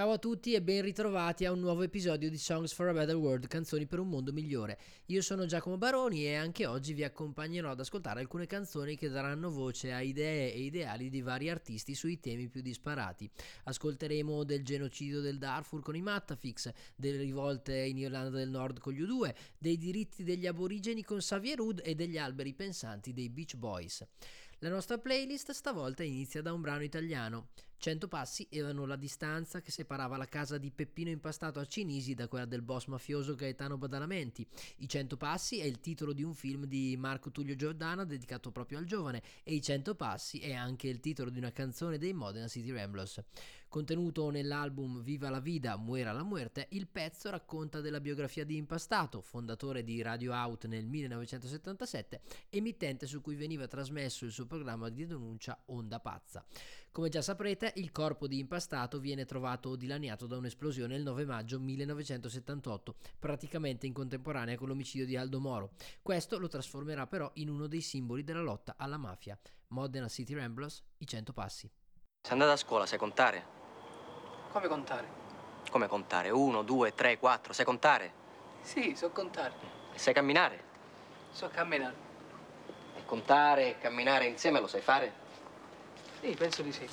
Ciao a tutti e ben ritrovati a un nuovo episodio di Songs for a Better World, canzoni per un mondo migliore. Io sono Giacomo Baroni e anche oggi vi accompagnerò ad ascoltare alcune canzoni che daranno voce a idee e ideali di vari artisti sui temi più disparati. Ascolteremo del genocidio del Darfur con i Mattafix, delle rivolte in Irlanda del Nord con gli U2, dei diritti degli aborigeni con Xavier Hood e degli alberi pensanti dei Beach Boys. La nostra playlist stavolta inizia da un brano italiano. 100 passi erano la distanza che separava la casa di Peppino Impastato a Cinisi da quella del boss mafioso Gaetano Badalamenti. I 100 passi è il titolo di un film di Marco Tullio Giordana dedicato proprio al giovane e i 100 passi è anche il titolo di una canzone dei Modena City Ramblers. Contenuto nell'album Viva la vida, muera la muerte, il pezzo racconta della biografia di Impastato, fondatore di Radio Out nel 1977, emittente su cui veniva trasmesso il suo programma di denuncia Onda Pazza. Come già saprete, il corpo di Impastato viene trovato dilaniato da un'esplosione il 9 maggio 1978, praticamente in contemporanea con l'omicidio di Aldo Moro. Questo lo trasformerà però in uno dei simboli della lotta alla mafia. Modena City Ramblers, i 100 passi. Sei andata a scuola, sai contare? Come contare? Come contare? Uno, due, tre, quattro, sai contare? Sì, so contare. E sai camminare? So camminare. E contare e camminare insieme lo sai fare? Sì, penso di sì.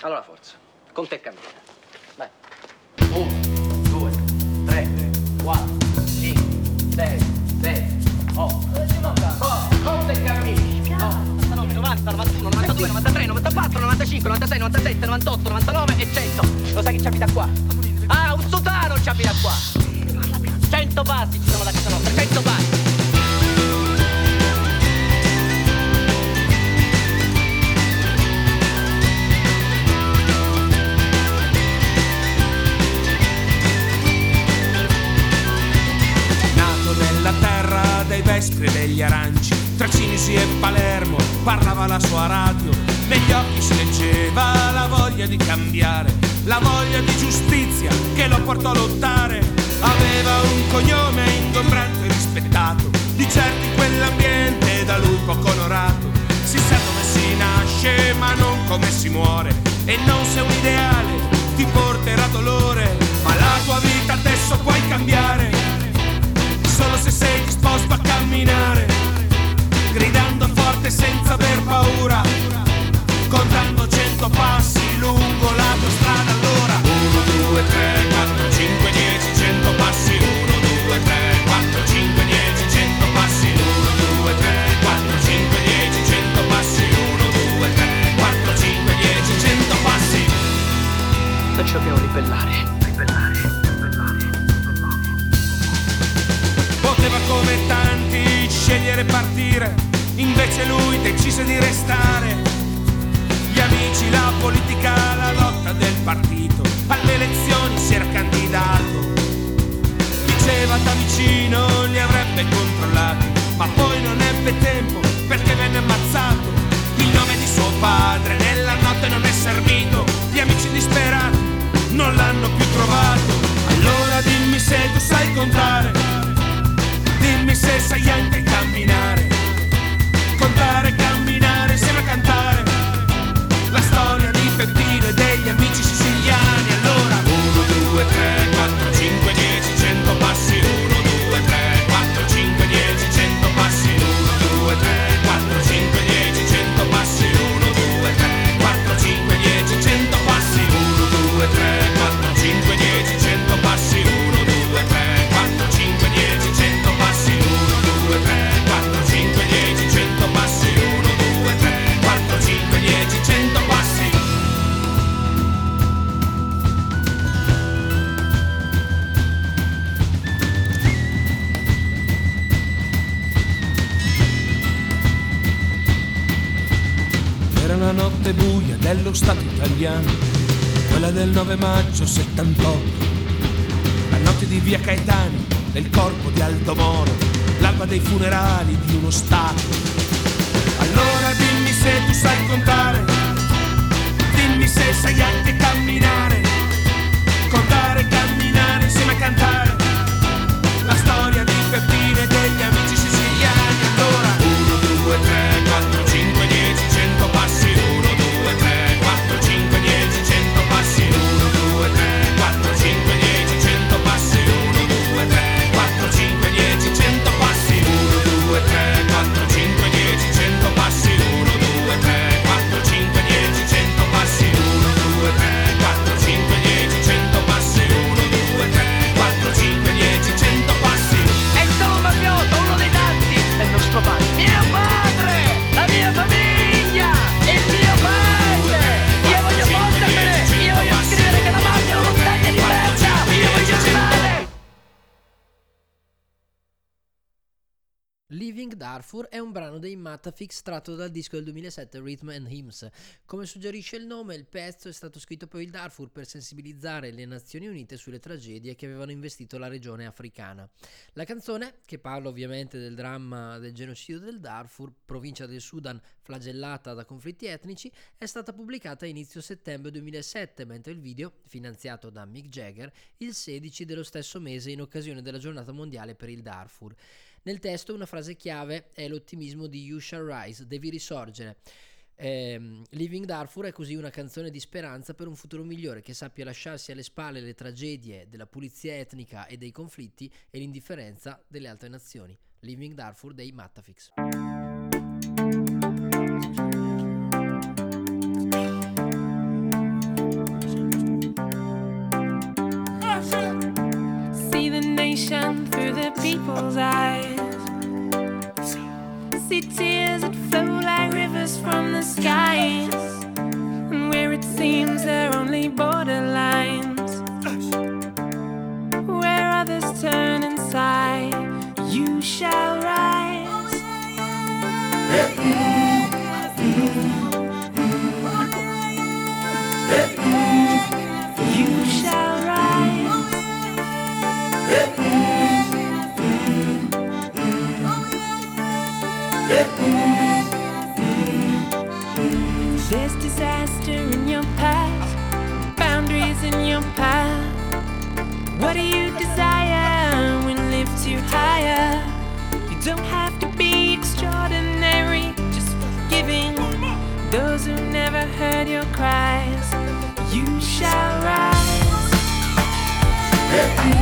Allora forza, con te cammina. Vai. Uno, due, tre, quattro, cinque, sei, sette, otto. Con te cammini. Oh. 90, 91, 92, 93, 94, 95, 96, 97, 98, 99 e 100. Lo sai chi ci abita qua? Ah, un sotano ci abita qua. 100 passi ci sono da casa nostra, 100 passi. Dei vespri e degli aranci, tra Cinisi e Palermo parlava la sua radio, negli occhi si leggeva la voglia di cambiare, la voglia di giustizia che lo portò a lottare. Aveva un cognome ingombrante e rispettato, di in quell'ambiente da lui poco onorato. Si sa come si nasce ma non come si muore, e non se un ideale ti porterà dolore, ma la tua vita adesso puoi Italiano, quella del 9 maggio 78, la notte di via Caetani, del corpo di Aldo Moro, l'alba dei funerali di uno Stato. Allora dimmi se tu sai contare, dimmi se sai anche camminare, contare, camminare insieme a cantare, la storia di Peppino e degli amici you Darfur è un brano dei Matafix tratto dal disco del 2007 Rhythm and Hymns. Come suggerisce il nome, il pezzo è stato scritto per il Darfur per sensibilizzare le Nazioni Unite sulle tragedie che avevano investito la regione africana. La canzone, che parla ovviamente del dramma del genocidio del Darfur, provincia del Sudan flagellata da conflitti etnici, è stata pubblicata a inizio settembre 2007, mentre il video, finanziato da Mick Jagger, il 16 dello stesso mese in occasione della giornata mondiale per il Darfur. Nel testo una frase chiave è l'ottimismo di You Shall Rise, devi risorgere. Ehm, Living Darfur è così una canzone di speranza per un futuro migliore che sappia lasciarsi alle spalle le tragedie della pulizia etnica e dei conflitti e l'indifferenza delle altre nazioni. Living Darfur dei Mattafix. See the nation through the people's eyes. See tears that flow like rivers from the skies. And where it seems there are only borderlines. Where others turn and heard your cries. You shall rise. You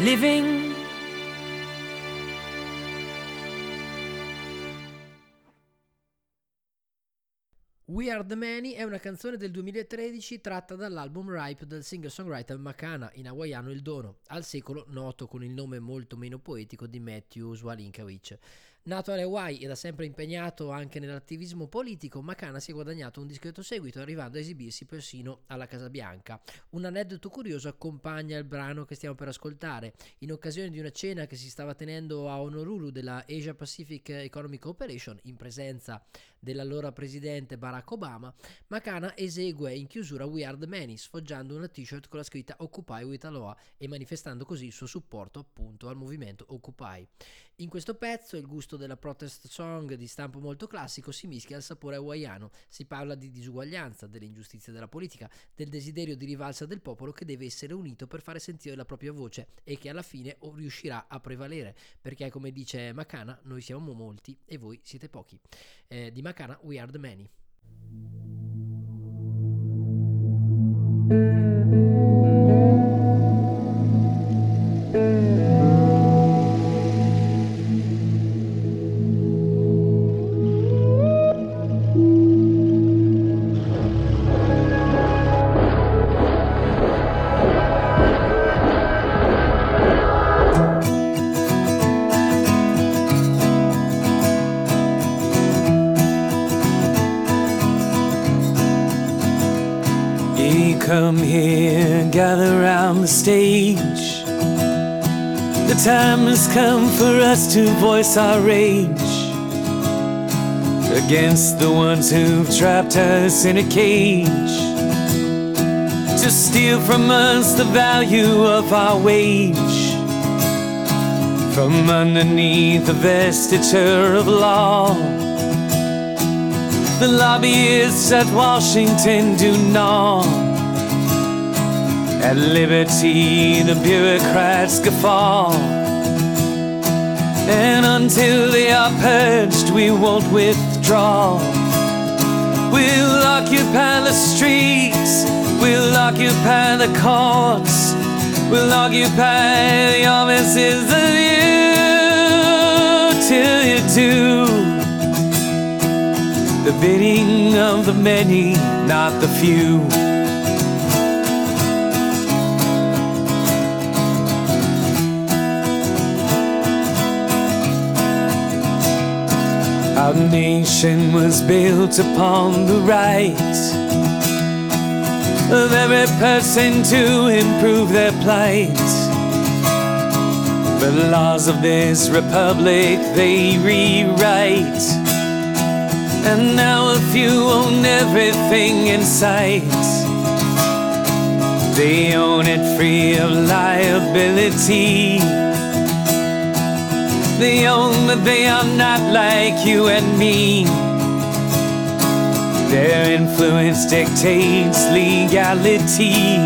living. We Are The Many è una canzone del 2013 tratta dall'album Ripe del singer-songwriter Makana, in hawaiano Il Dono, al secolo noto con il nome molto meno poetico di Matthew Swalinkawicz. Nato alle Hawaii e da sempre impegnato anche nell'attivismo politico, Makana si è guadagnato un discreto seguito arrivando a esibirsi persino alla Casa Bianca. Un aneddoto curioso accompagna il brano che stiamo per ascoltare. In occasione di una cena che si stava tenendo a Honolulu della Asia Pacific Economic Cooperation in presenza dell'allora presidente Barack Obama, Makana esegue in chiusura We Are The Many, sfoggiando una t-shirt con la scritta Occupy with Aloha e manifestando così il suo supporto appunto al movimento Occupy. In questo pezzo il gusto della protest song di stampo molto classico si mischia al sapore hawaiano, si parla di disuguaglianza, delle ingiustizie della politica, del desiderio di rivalsa del popolo che deve essere unito per fare sentire la propria voce e che alla fine riuscirà a prevalere, perché come dice Makana, noi siamo molti e voi siete pochi. Eh, di Makana, We Are The Many. Come here, gather round the stage. The time has come for us to voice our rage against the ones who've trapped us in a cage. To steal from us the value of our wage. From underneath the vestiture of law. The lobbyists at Washington do gnaw. At liberty, the bureaucrats guffaw. And until they are purged, we won't withdraw. We'll occupy the streets, we'll occupy the courts, we'll occupy the offices of you till you do the bidding of the many, not the few. Our nation was built upon the right of every person to improve their plight. The laws of this republic they rewrite. And now a few own everything in sight. They own it free of liability. Own that they are not like you and me. Their influence dictates legality.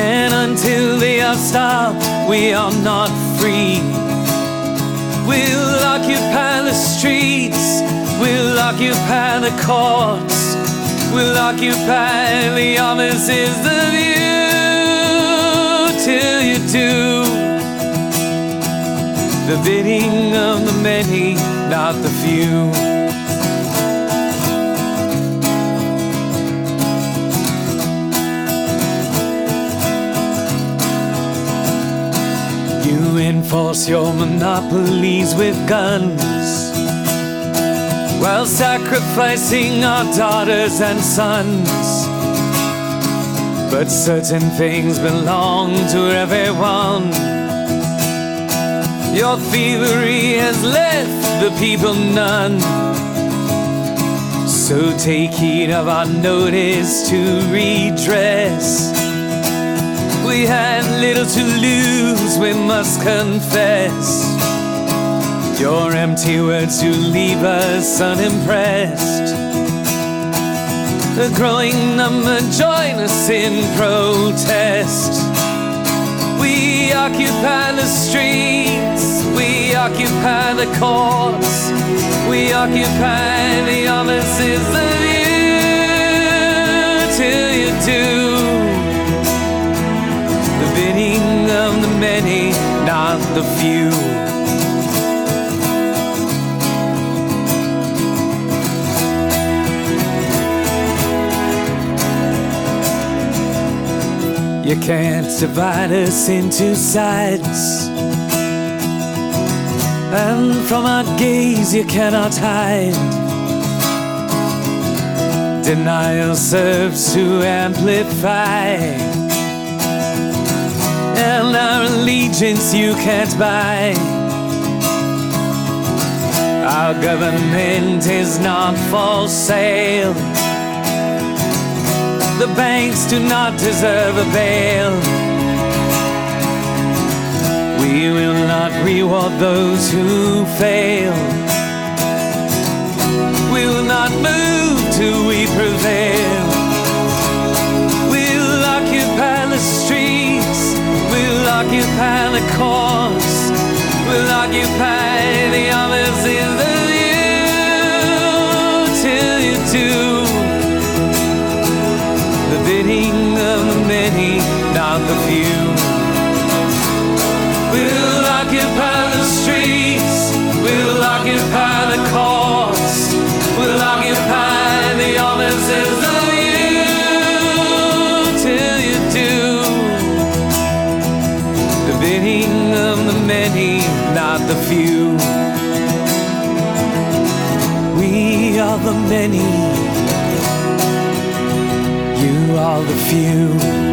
And until they are stopped, we are not free. We'll occupy the streets, we'll occupy the courts, we'll occupy the offices of you till you do the bidding of the many, not the few. You enforce your monopolies with guns while sacrificing our daughters and sons. But certain things belong to everyone. Your thievery has left the people none. So take heed of our notice to redress. We had little to lose, we must confess. Your empty words do leave us unimpressed. A growing number join us in protest. We occupy the streets, we occupy the courts, we occupy the offices of you till you do the bidding of the many, not the few. You can't divide us into sides. And from our gaze you cannot hide. Denial serves to amplify. And our allegiance you can't buy. Our government is not for sale. The banks do not deserve a bail. We will not reward those who fail. We will not move till we prevail. We'll occupy the streets. We'll occupy the courts. We'll occupy the the of the many, not the few. We'll occupy the streets, we'll occupy the courts, we'll occupy the offices of you till you do the bidding of the many, not the few. We are the many the few.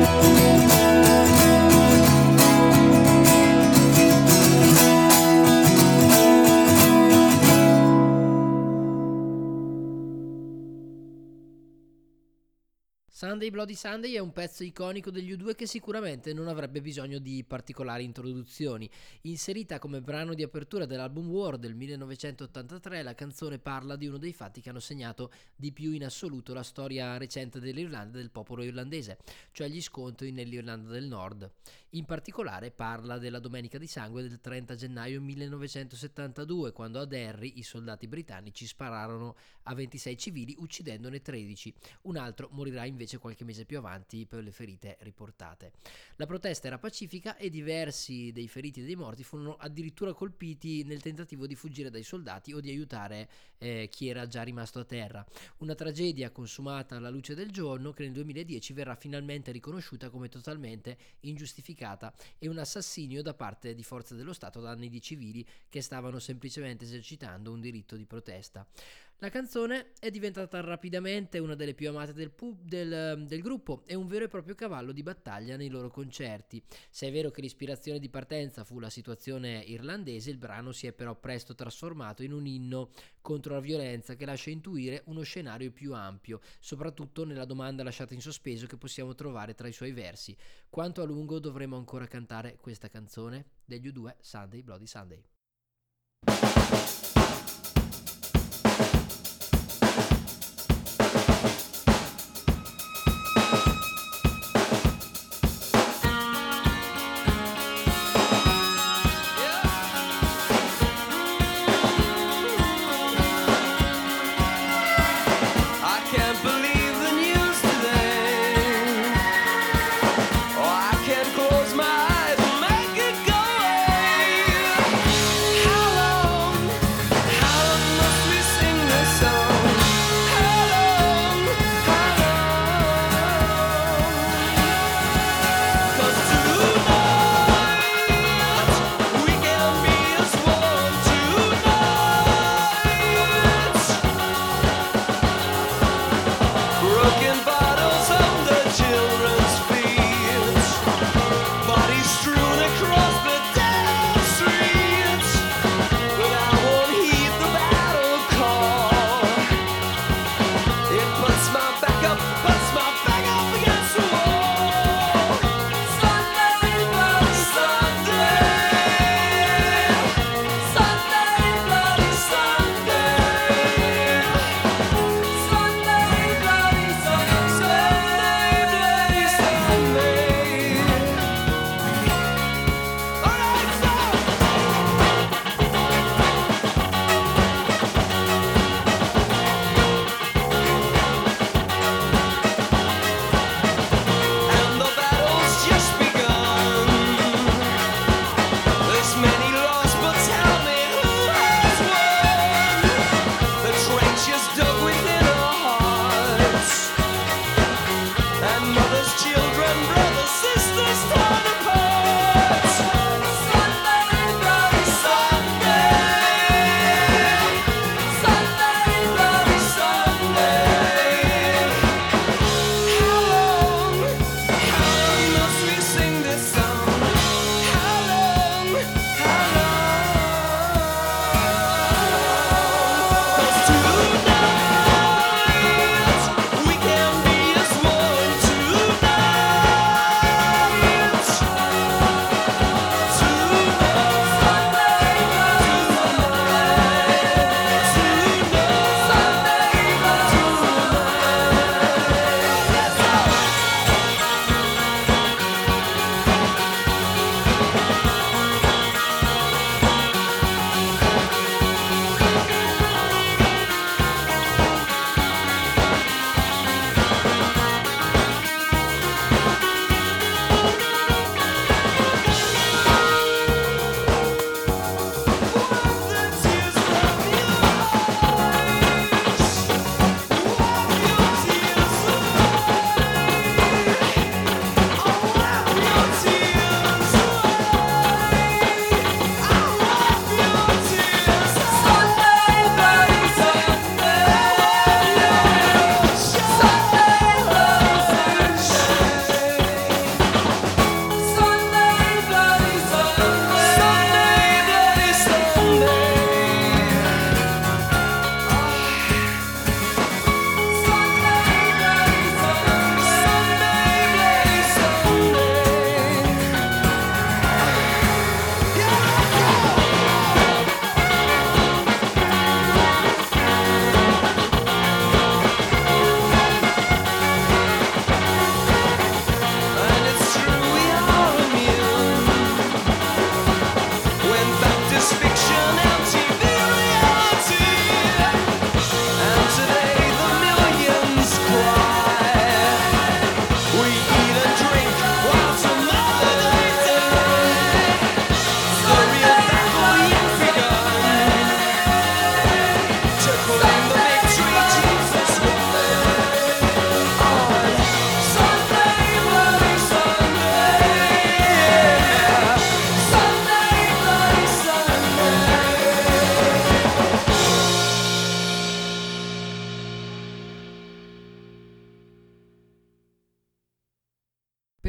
Sunday Bloody Sunday è un pezzo iconico degli U2 che sicuramente non avrebbe bisogno di particolari introduzioni. Inserita come brano di apertura dell'album War del 1983, la canzone parla di uno dei fatti che hanno segnato di più in assoluto la storia recente dell'Irlanda e del popolo irlandese, cioè gli scontri nell'Irlanda del Nord. In particolare parla della Domenica di Sangue del 30 gennaio 1972, quando a Derry i soldati britannici spararono a 26 civili uccidendone 13. Un altro morirà invece qualche mese più avanti per le ferite riportate. La protesta era pacifica e diversi dei feriti e dei morti furono addirittura colpiti nel tentativo di fuggire dai soldati o di aiutare eh, chi era già rimasto a terra. Una tragedia consumata alla luce del giorno che nel 2010 verrà finalmente riconosciuta come totalmente ingiustificata e un assassinio da parte di forze dello Stato da anni di civili che stavano semplicemente esercitando un diritto di protesta. La canzone è diventata rapidamente una delle più amate del, pub, del, del, gruppo e un vero e proprio cavallo di battaglia nei loro concerti. Se è vero che l'ispirazione di partenza fu la situazione irlandese, il brano si è però presto trasformato in un inno contro la violenza che lascia intuire uno scenario più ampio, soprattutto nella domanda lasciata in sospeso che possiamo trovare tra i suoi versi. Quanto a lungo dovremo ancora cantare questa canzone? Degli U2 Sunday Bloody Sunday.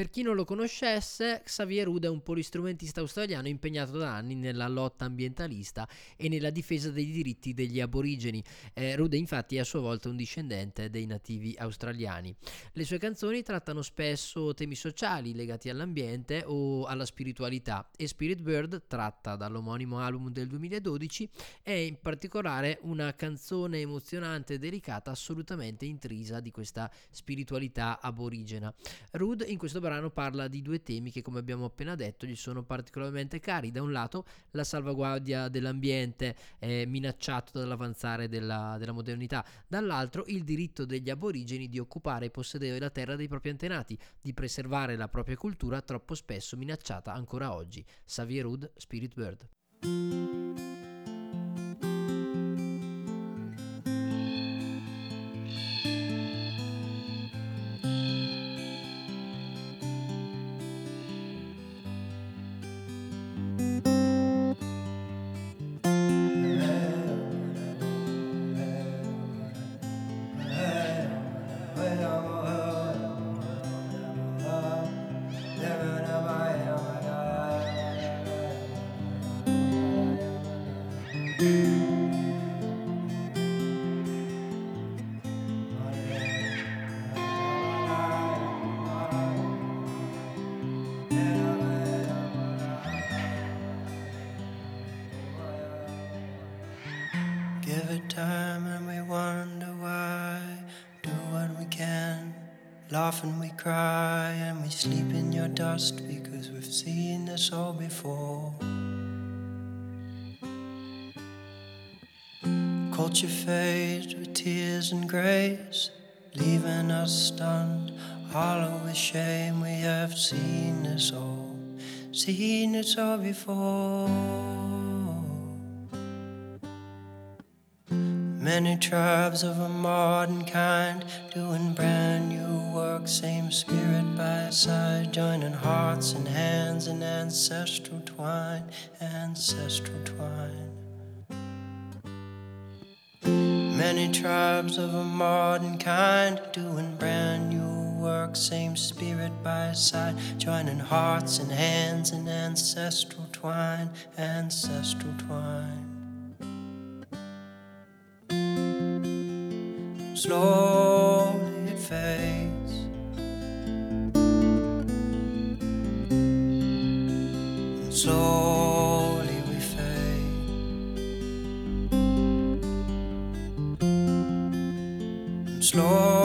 Per chi non lo conoscesse, Xavier Rudd è un polistrumentista australiano impegnato da anni nella lotta ambientalista e nella difesa dei diritti degli aborigeni. Eh, Rudd infatti è a sua volta un discendente dei nativi australiani. Le sue canzoni trattano spesso temi sociali legati all'ambiente o alla spiritualità e Spirit Bird, tratta dall'omonimo album del 2012, è in particolare una canzone emozionante e delicata assolutamente intrisa di questa spiritualità aborigena. Rudd in questo brano parla di due temi che come abbiamo appena detto gli sono particolarmente cari. Da un lato la salvaguardia dell'ambiente è minacciato dall'avanzare della, della modernità, dall'altro il diritto degli aborigeni di occupare e possedere la terra dei propri antenati, di preservare la propria cultura troppo spesso minacciata ancora oggi. Xavier Rudd, Spirit Bird. Dust because we've seen this all before. Culture fades with tears and grace, leaving us stunned, hollow with shame. We have seen this all, seen this all before. Many tribes of a modern kind doing brand same spirit by side, joining hearts and hands in ancestral twine, ancestral twine. Many tribes of a modern kind doing brand new work, same spirit by side, joining hearts and hands in ancestral twine, ancestral twine. Slowly it fades. Slowly we fade. Slowly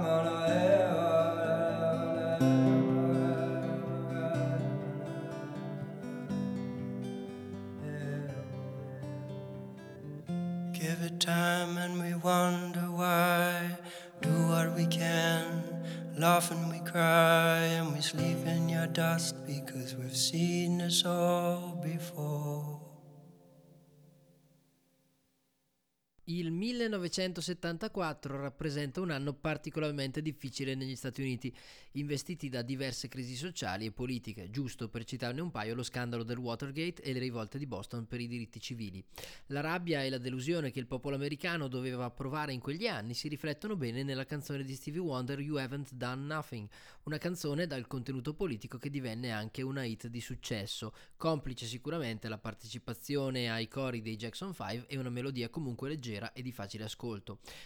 Ramana 1974 rappresenta un anno particolarmente difficile negli Stati Uniti, investiti da diverse crisi sociali e politiche, giusto per citarne un paio lo scandalo del Watergate e le rivolte di Boston per i diritti civili. La rabbia e la delusione che il popolo americano doveva provare in quegli anni si riflettono bene nella canzone di Stevie Wonder You Haven't Done Nothing, una canzone dal contenuto politico che divenne anche una hit di successo, complice sicuramente la partecipazione ai cori dei Jackson 5 e una melodia comunque leggera e di facile ascolto.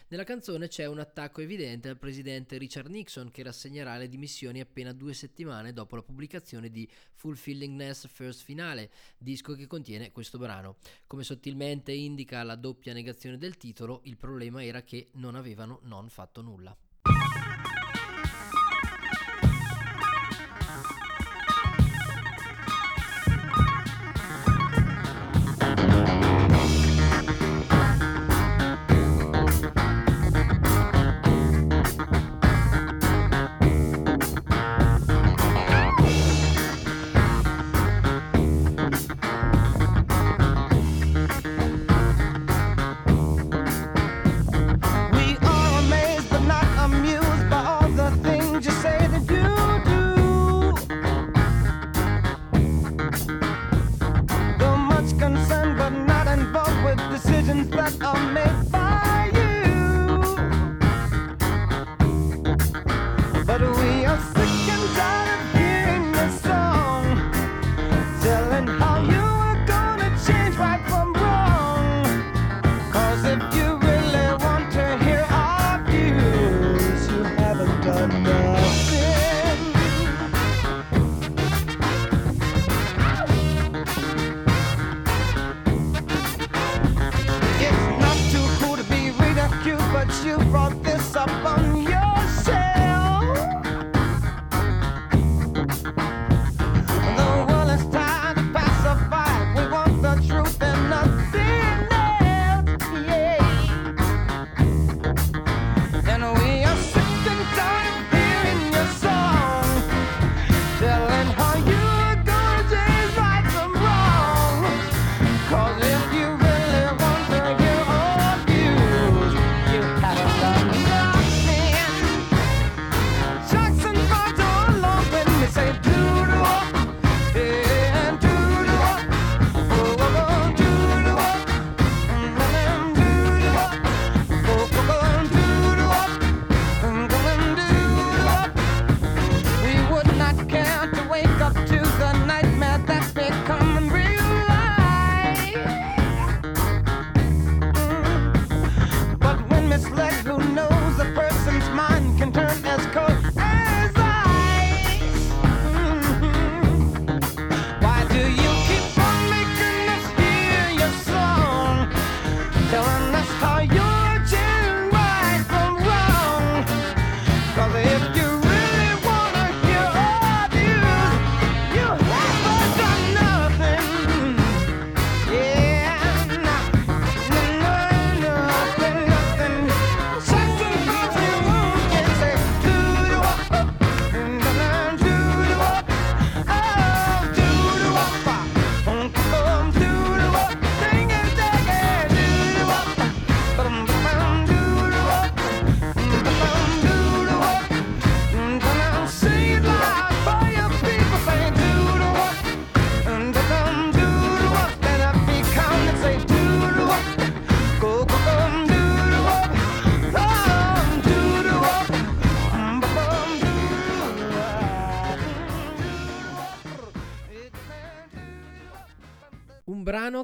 Nella canzone c'è un attacco evidente al presidente Richard Nixon che rassegnerà le dimissioni appena due settimane dopo la pubblicazione di Fulfillingness First Finale, disco che contiene questo brano. Come sottilmente indica la doppia negazione del titolo, il problema era che non avevano non fatto nulla.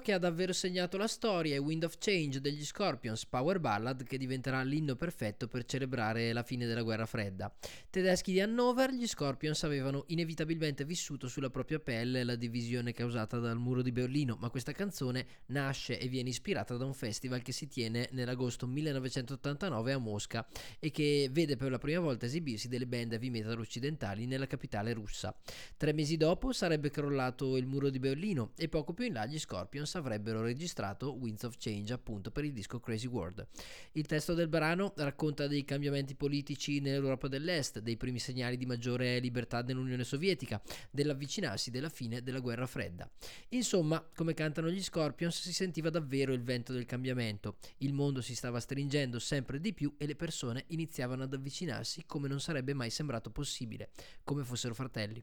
Che ha davvero segnato la storia è Wind of Change degli Scorpions, power ballad che diventerà l'inno perfetto per celebrare la fine della guerra fredda. Tedeschi di Hannover, gli Scorpions avevano inevitabilmente vissuto sulla propria pelle la divisione causata dal muro di Berlino, ma questa canzone nasce e viene ispirata da un festival che si tiene nell'agosto 1989 a Mosca e che vede per la prima volta esibirsi delle band heavy metal occidentali nella capitale russa. Tre mesi dopo sarebbe crollato il muro di Berlino e poco più in là gli Scorpions avrebbero registrato Winds of Change appunto per il disco Crazy World. Il testo del brano racconta dei cambiamenti politici nell'Europa dell'Est, dei primi segnali di maggiore libertà nell'Unione Sovietica, dell'avvicinarsi della fine della guerra fredda. Insomma, come cantano gli Scorpions, si sentiva davvero il vento del cambiamento. Il mondo si stava stringendo sempre di più e le persone iniziavano ad avvicinarsi come non sarebbe mai sembrato possibile, come fossero fratelli.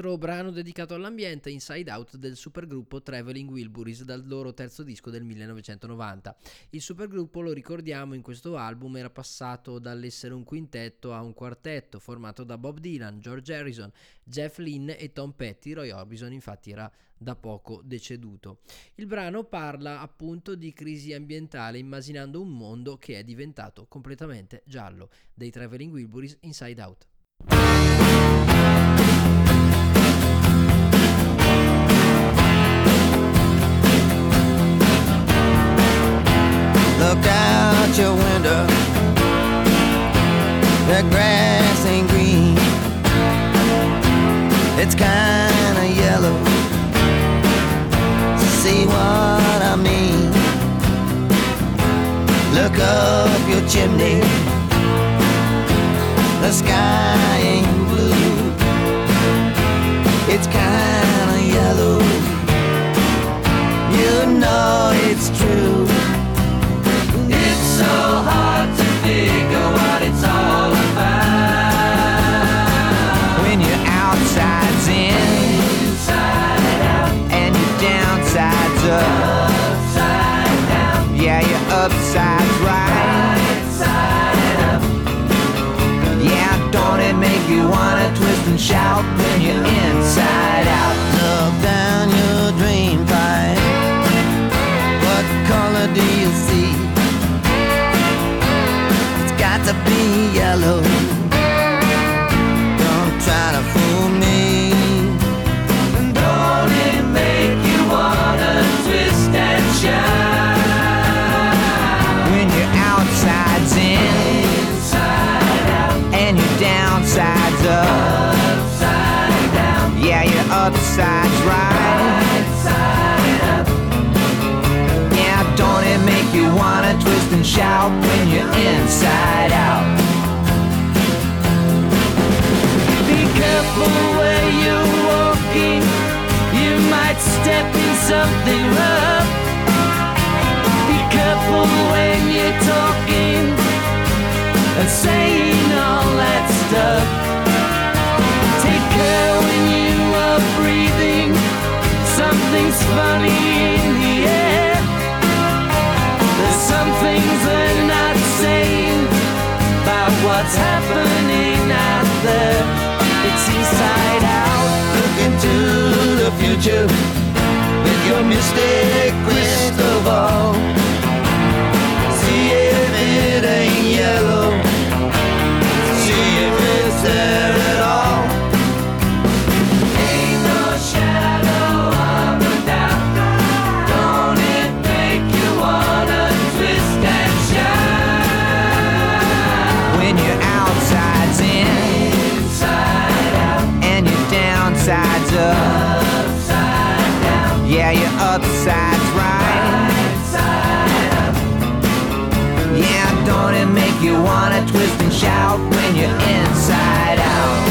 Altro brano dedicato all'ambiente, Inside Out del supergruppo Traveling Wilburys dal loro terzo disco del 1990. Il supergruppo, lo ricordiamo, in questo album era passato dall'essere un quintetto a un quartetto formato da Bob Dylan, George Harrison, Jeff Lynne e Tom Petty. Roy Orbison infatti era da poco deceduto. Il brano parla appunto di crisi ambientale immaginando un mondo che è diventato completamente giallo. Dei Traveling Wilburys Inside Out. Look out your window. The grass ain't green. It's kinda yellow. See what I mean? Look up your chimney. The sky ain't blue. It's kinda yellow. You know it's true. Your upside's right, side up. Yeah, don't it make you wanna twist and shout when you're inside out? Look down your drain pipe. What color do you see? It's got to be yellow. Your upside's right, side. Yeah, don't it make you wanna twist and shout when you're inside out? Be careful where you're walking, you might step in something rough. Be careful when you're talking and saying something's funny in the air. There's some things they're not saying about what's happening out there. It's inside out. Look into the future with your mystic crystal ball. See if it ain't yellow. See if it's there at all. Shout you're inside out?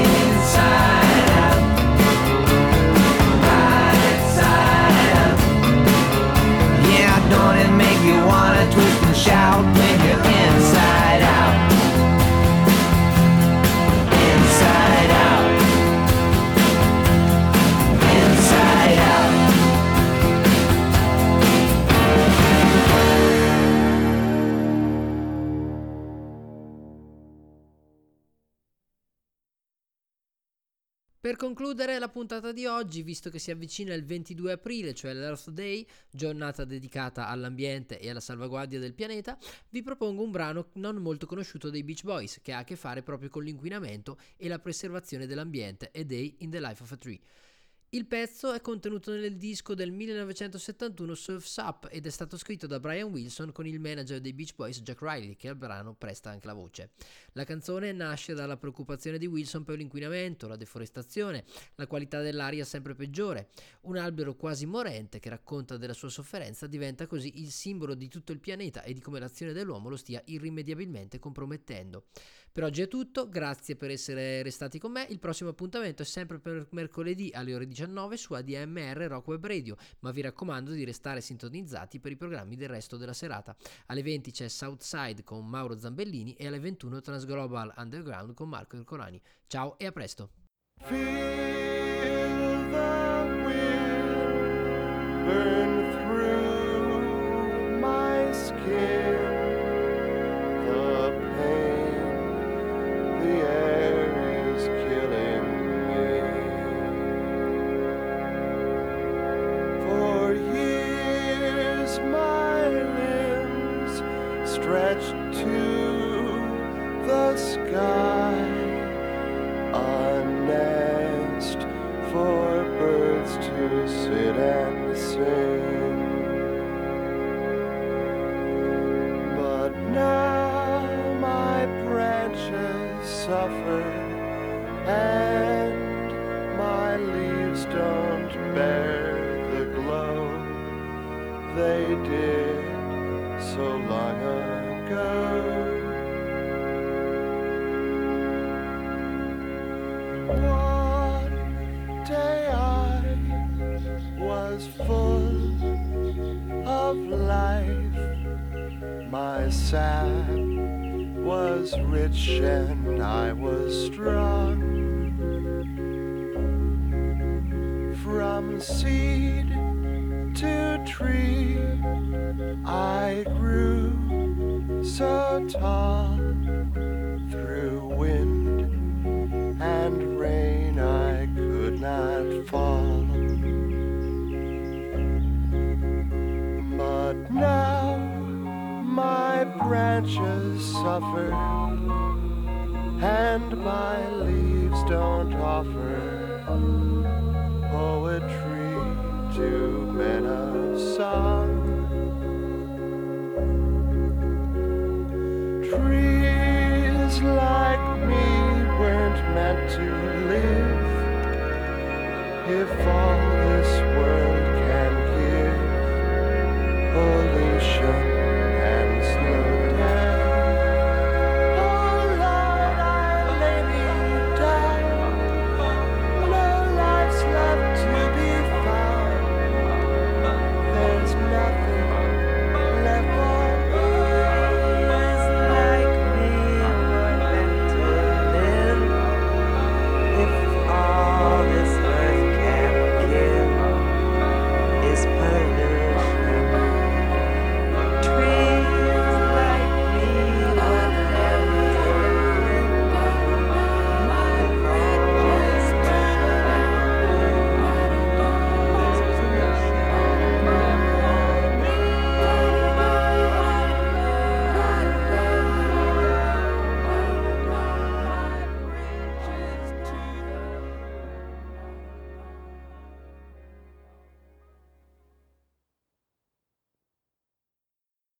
Inside out. Right side up. Yeah, don't it make you wanna twist and shout Per concludere la puntata di oggi, visto che si avvicina il 22 aprile, cioè l'Earth Day, giornata dedicata all'ambiente e alla salvaguardia del pianeta, vi propongo un brano non molto conosciuto dei Beach Boys, che ha a che fare proprio con l'inquinamento e la preservazione dell'ambiente, A Day in the Life of a Tree. Il pezzo è contenuto nel disco del 1971 Surf's Up ed è stato scritto da Brian Wilson con il manager dei Beach Boys Jack Riley che al brano presta anche la voce. La canzone nasce dalla preoccupazione di Wilson per l'inquinamento, la deforestazione, la qualità dell'aria sempre peggiore. Un albero quasi morente che racconta della sua sofferenza diventa così il simbolo di tutto il pianeta e di come l'azione dell'uomo lo stia irrimediabilmente compromettendo. Per oggi è tutto, grazie per essere restati con me. Il prossimo appuntamento è sempre per mercoledì alle ore 19 su ADMR Rock Web Radio, ma vi raccomando di restare sintonizzati per i programmi del resto della serata. Alle 20 c'è Southside con Mauro Zambellini e alle 21 Trans Transglobal Underground con Marco Ercolani. Ciao e a presto! burn through sad was rich and I was strong. From seed to tree, I grew so tall. suffer, and my leaves don't offer poetry to men of song. Trees like me weren't meant to live if all